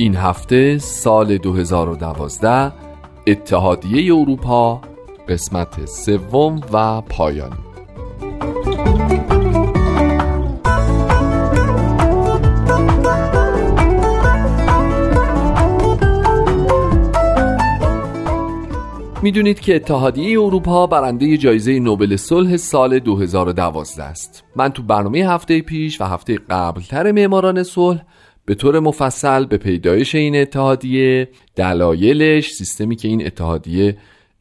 این هفته سال 2012 اتحادیه اروپا قسمت سوم و پایانی می‌دونید که اتحادیه اروپا برنده جایزه نوبل صلح سال 2012 است. من تو برنامه هفته پیش و هفته قبلتر معماران صلح به طور مفصل به پیدایش این اتحادیه دلایلش سیستمی که این اتحادیه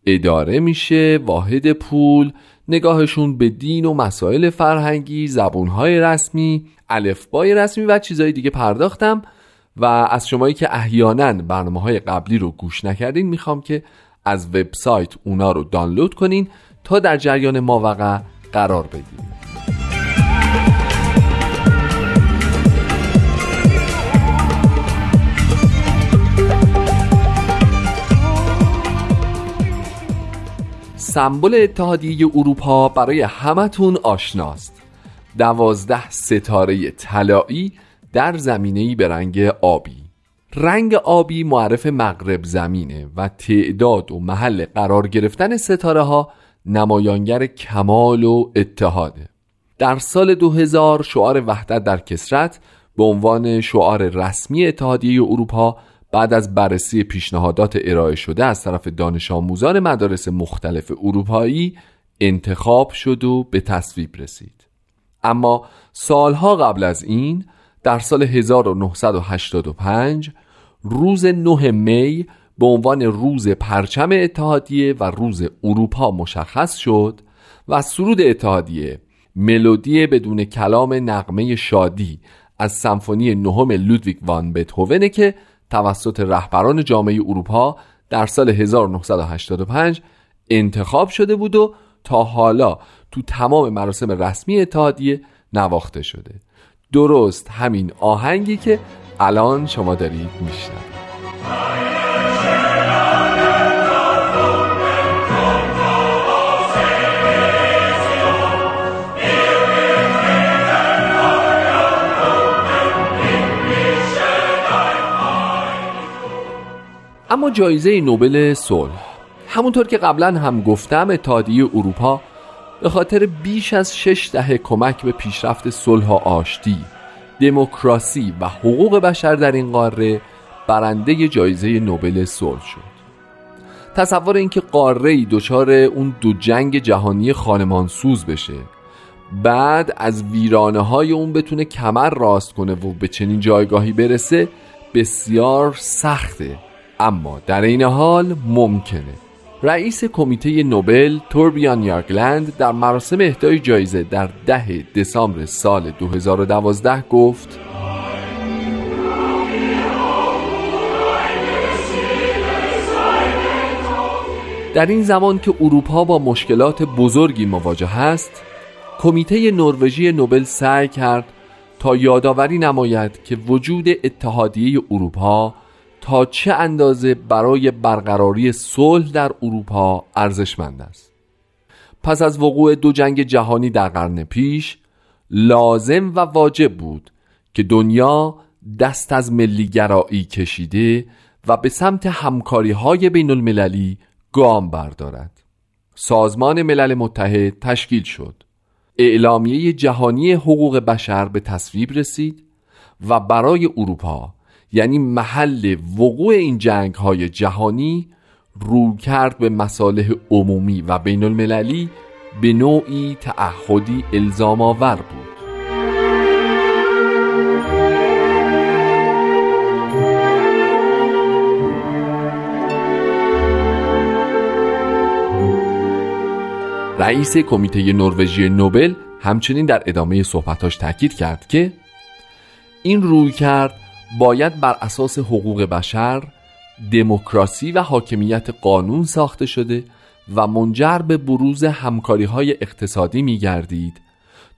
اداره میشه واحد پول نگاهشون به دین و مسائل فرهنگی زبونهای رسمی الفبای رسمی و چیزهای دیگه پرداختم و از شمایی که احیانا برنامه های قبلی رو گوش نکردین می‌خوام که از وبسایت اونا رو دانلود کنین تا در جریان ماوقع قرار بگیرید سمبل اتحادیه اروپا برای همتون آشناست. دوازده ستاره طلایی در زمینه‌ای به رنگ آبی. رنگ آبی معرف مغرب زمینه و تعداد و محل قرار گرفتن ستاره ها نمایانگر کمال و اتحاده. در سال 2000 شعار وحدت در کسرت به عنوان شعار رسمی اتحادیه اروپا بعد از بررسی پیشنهادات ارائه شده از طرف دانش آموزان مدارس مختلف اروپایی انتخاب شد و به تصویب رسید. اما سالها قبل از این در سال 1985 روز 9 می به عنوان روز پرچم اتحادیه و روز اروپا مشخص شد و سرود اتحادیه ملودی بدون کلام نقمه شادی از سمفونی نهم لودویگ وان بتهوونه که توسط رهبران جامعه اروپا در سال 1985 انتخاب شده بود و تا حالا تو تمام مراسم رسمی اتحادیه نواخته شده. درست همین آهنگی که الان شما دارید میشنوید. اما جایزه نوبل صلح. همونطور که قبلا هم گفتم اتحادیه اروپا به خاطر بیش از شش دهه کمک به پیشرفت صلح و آشتی دموکراسی و حقوق بشر در این قاره برنده جایزه نوبل صلح شد. تصور اینکه قاره ای دچار اون دو جنگ جهانی خانمانسوز بشه بعد از ویرانه های اون بتونه کمر راست کنه و به چنین جایگاهی برسه بسیار سخته. اما در این حال ممکنه. رئیس کمیته نوبل توربیان یارگلند در مراسم اهدای جایزه در ده دسامبر سال 2012 گفت در این زمان که اروپا با مشکلات بزرگی مواجه است کمیته نروژی نوبل سعی کرد تا یادآوری نماید که وجود اتحادیه اروپا تا چه اندازه برای برقراری صلح در اروپا ارزشمند است. پس از وقوع دو جنگ جهانی در قرن پیش لازم و واجب بود که دنیا دست از ملیگرایی کشیده و به سمت همکاری های بین المللی گام بردارد. سازمان ملل متحد تشکیل شد. اعلامیه جهانی حقوق بشر به تصویب رسید و برای اروپا یعنی محل وقوع این جنگ های جهانی رو کرد به مصالح عمومی و بین المللی به نوعی تعهدی الزام آور بود. رئیس کمیته نروژی نوبل همچنین در ادامه صحبتاش تاکید کرد که این روی کرد باید بر اساس حقوق بشر دموکراسی و حاکمیت قانون ساخته شده و منجر به بروز همکاری های اقتصادی می گردید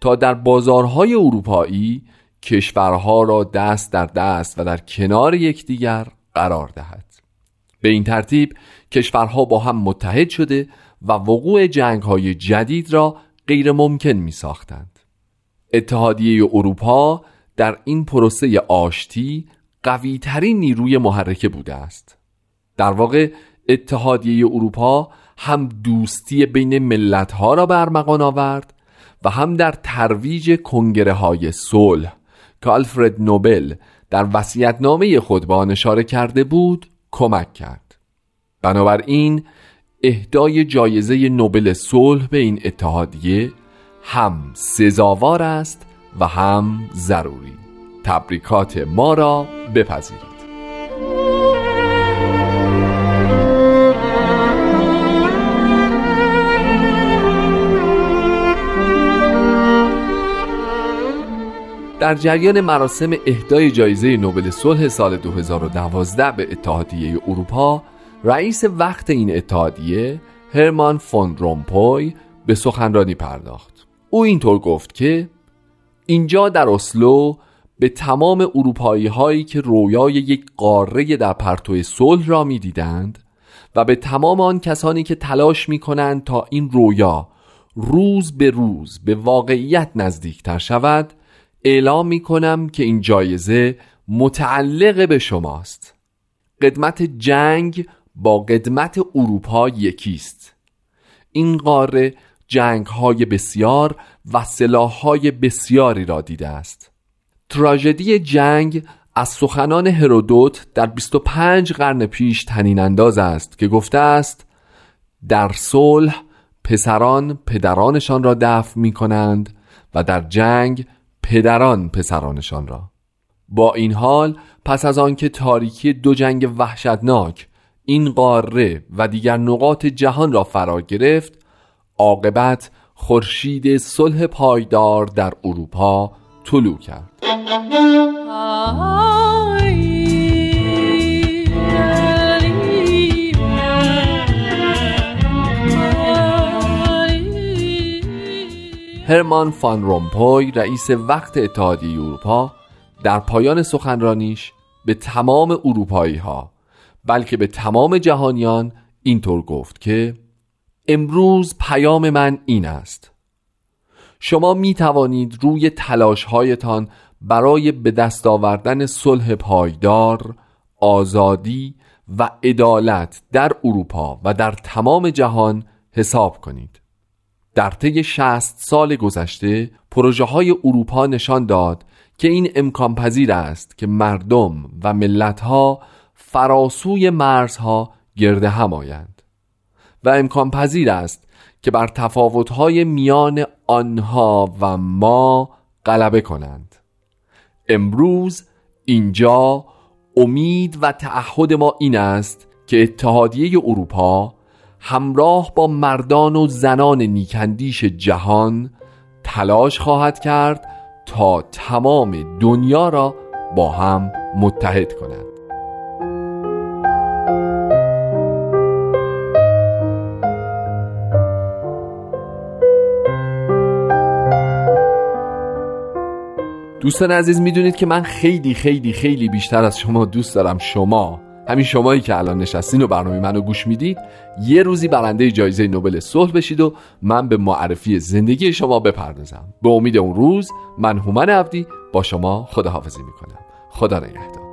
تا در بازارهای اروپایی کشورها را دست در دست و در کنار یکدیگر قرار دهد به این ترتیب کشورها با هم متحد شده و وقوع جنگ های جدید را غیر ممکن می ساختند. اتحادیه اروپا در این پروسه آشتی قوی ترین نیروی محرکه بوده است. در واقع اتحادیه اروپا هم دوستی بین ملت ها را برمغان آورد و هم در ترویج کنگره های صلح که آلفرد نوبل در وسیعتنامه خود به آن اشاره کرده بود کمک کرد. بنابراین اهدای جایزه نوبل صلح به این اتحادیه هم سزاوار است و هم ضروری. تبریکات ما را بپذیرید. در جریان مراسم اهدای جایزه نوبل صلح سال 2012 به اتحادیه اروپا رئیس وقت این اتحادیه هرمان فون رومپوی به سخنرانی پرداخت. او اینطور گفت که اینجا در اسلو به تمام اروپایی هایی که رویای یک قاره در پرتو صلح را می‌دیدند و به تمام آن کسانی که تلاش می کنند تا این رویا روز به روز به واقعیت نزدیکتر شود اعلام می کنم که این جایزه متعلق به شماست. قدمت جنگ با قدمت اروپا یکیست. این قاره جنگ های بسیار و سلاح های بسیاری را دیده است. تراژدی جنگ از سخنان هرودوت در 25 قرن پیش تنین انداز است که گفته است در صلح پسران پدرانشان را دفع می کنند و در جنگ پدران پسرانشان را. با این حال پس از آنکه تاریکی دو جنگ وحشتناک این قاره و دیگر نقاط جهان را فرا گرفت عاقبت خورشید صلح پایدار در اروپا طلوع کرد. هرمان فان رومپوی رئیس وقت اتحادیه اروپا در پایان سخنرانیش به تمام اروپایی ها بلکه به تمام جهانیان اینطور گفت که امروز پیام من این است شما می توانید روی تلاش هایتان برای به دست آوردن صلح پایدار، آزادی و عدالت در اروپا و در تمام جهان حساب کنید. در طی 60 سال گذشته پروژه های اروپا نشان داد که این امکان پذیر است که مردم و ملت ها فراسوی مرزها گرد هم آیند و امکان پذیر است که بر تفاوتهای میان آنها و ما غلبه کنند. امروز اینجا امید و تعهد ما این است که اتحادیه اروپا همراه با مردان و زنان نیکندیش جهان تلاش خواهد کرد تا تمام دنیا را با هم متحد کند. دوستان عزیز می‌دونید که من خیلی خیلی خیلی بیشتر از شما دوست دارم. شما همین شمایی که الان نشستین و برنامه منو گوش می‌دید یه روزی برنده جایزه نوبل صلح بشید و من به معرفی زندگی شما بپردازم. به امید اون روز من هومن عبدی با شما خداحافظی می‌کنم. خدا نگهدار.